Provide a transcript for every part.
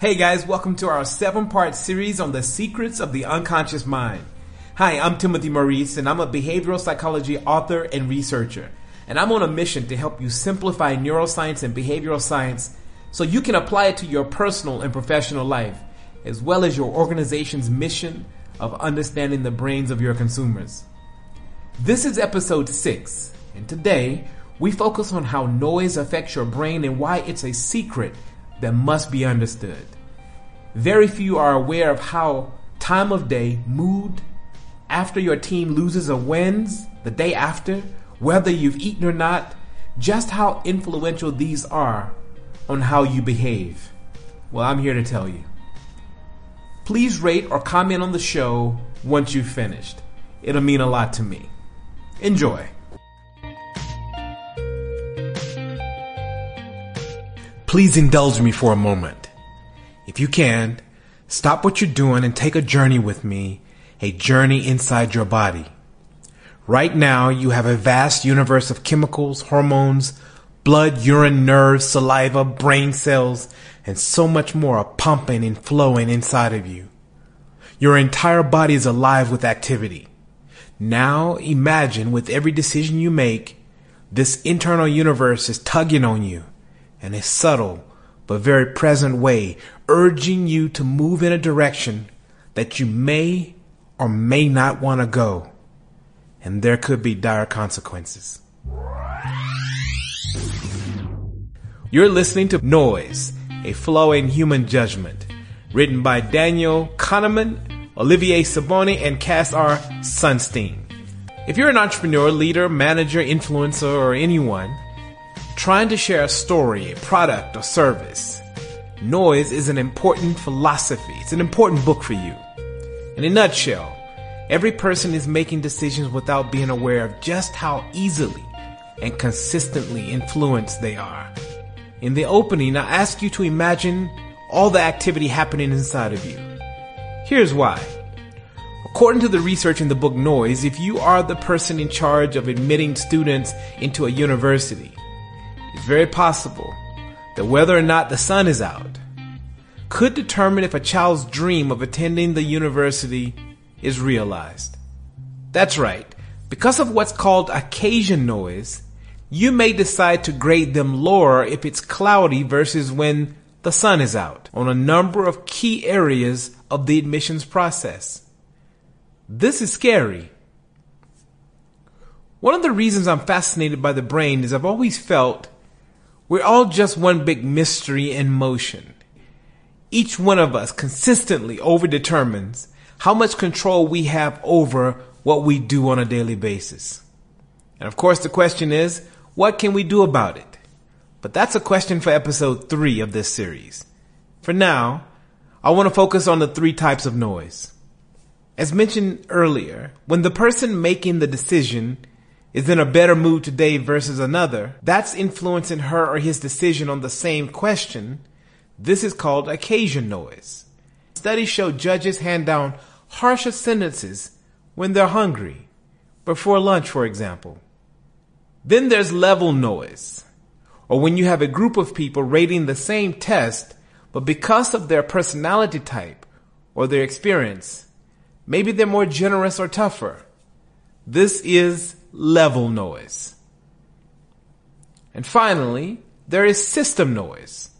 Hey guys, welcome to our seven part series on the secrets of the unconscious mind. Hi, I'm Timothy Maurice, and I'm a behavioral psychology author and researcher. And I'm on a mission to help you simplify neuroscience and behavioral science so you can apply it to your personal and professional life, as well as your organization's mission of understanding the brains of your consumers. This is episode 6, and today we focus on how noise affects your brain and why it's a secret that must be understood. Very few are aware of how time of day, mood, after your team loses or wins, the day after, whether you've eaten or not, just how influential these are on how you behave. Well, I'm here to tell you. Please rate or comment on the show once you've finished. It'll mean a lot to me. Enjoy. Please indulge me for a moment. If you can, stop what you're doing and take a journey with me, a journey inside your body. Right now, you have a vast universe of chemicals, hormones, blood, urine, nerves, saliva, brain cells, and so much more are pumping and flowing inside of you. Your entire body is alive with activity. Now imagine with every decision you make, this internal universe is tugging on you in a subtle but very present way, urging you to move in a direction that you may or may not want to go. And there could be dire consequences. You're listening to Noise, a flaw in human judgment, written by Daniel Kahneman, Olivier Sibony, and Cass R. Sunstein. If you're an entrepreneur, leader, manager, influencer, or anyone trying to share a story, a product, or service. Noise is an important philosophy. It's an important book for you. In a nutshell, every person is making decisions without being aware of just how easily and consistently influenced they are. In the opening, I ask you to imagine all the activity happening inside of you. Here's why. According to the research in the book Noise, if you are the person in charge of admitting students into a university, it's very possible that whether or not the sun is out could determine if a child's dream of attending the university is realized. That's right. Because of what's called occasion noise, you may decide to grade them lower if it's cloudy versus when the sun is out on a number of key areas of the admissions process. This is scary. One of the reasons I'm fascinated by the brain is I've always felt we're all just one big mystery in motion. Each one of us consistently overdetermines how much control we have over what we do on a daily basis. And of course, the question is, what can we do about it? But that's a question for episode three of this series. For now, I want to focus on the three types of noise. As mentioned earlier, when the person making the decision is in a better mood today versus another, that's influencing her or his decision on the same question. This is called occasion noise. Studies show judges hand down harsher sentences when they're hungry, before lunch, for example. Then there's level noise, or when you have a group of people rating the same test, but because of their personality type or their experience, maybe they're more generous or tougher. This is level noise. And finally, there is system noise.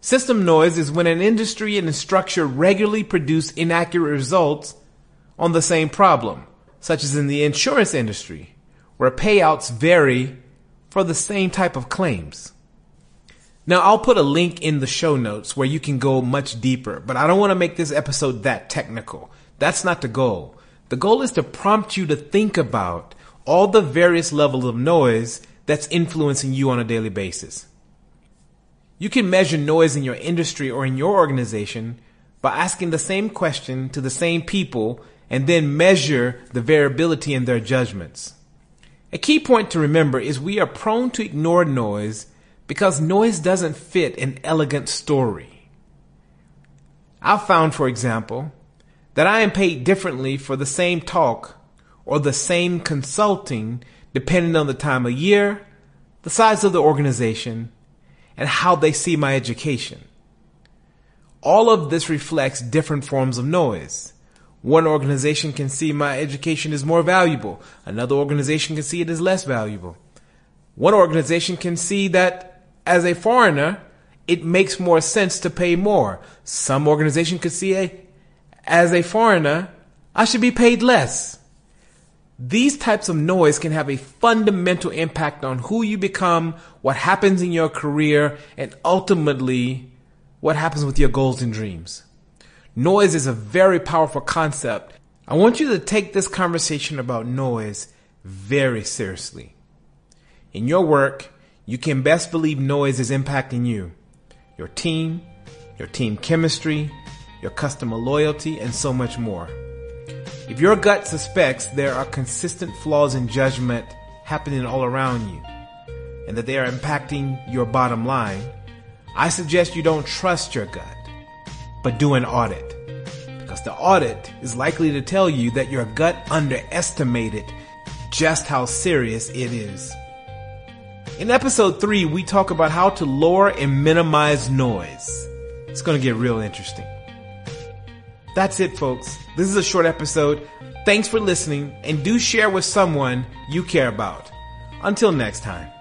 System noise is when an industry and a structure regularly produce inaccurate results on the same problem, such as in the insurance industry, where payouts vary for the same type of claims. Now, I'll put a link in the show notes where you can go much deeper, but I don't want to make this episode that technical. That's not the goal. The goal is to prompt you to think about all the various levels of noise that's influencing you on a daily basis. You can measure noise in your industry or in your organization by asking the same question to the same people and then measure the variability in their judgments. A key point to remember is we are prone to ignore noise because noise doesn't fit an elegant story. I've found, for example, that I am paid differently for the same talk or the same consulting depending on the time of year, the size of the organization, and how they see my education. All of this reflects different forms of noise. One organization can see my education is more valuable. Another organization can see it is less valuable. One organization can see that as a foreigner, it makes more sense to pay more. Some organization could see a, as a foreigner, I should be paid less. These types of noise can have a fundamental impact on who you become, what happens in your career, and ultimately what happens with your goals and dreams. Noise is a very powerful concept. I want you to take this conversation about noise very seriously. In your work, you can best believe noise is impacting you, your team, your team chemistry, your customer loyalty, and so much more. If your gut suspects there are consistent flaws in judgment happening all around you, and that they are impacting your bottom line, I suggest you don't trust your gut, but do an audit. Because the audit is likely to tell you that your gut underestimated just how serious it is. In episode 3, we talk about how to lower and minimize noise. It's going to get real interesting. That's it, folks. This is a short episode. Thanks for listening, and do share with someone you care about. Until next time.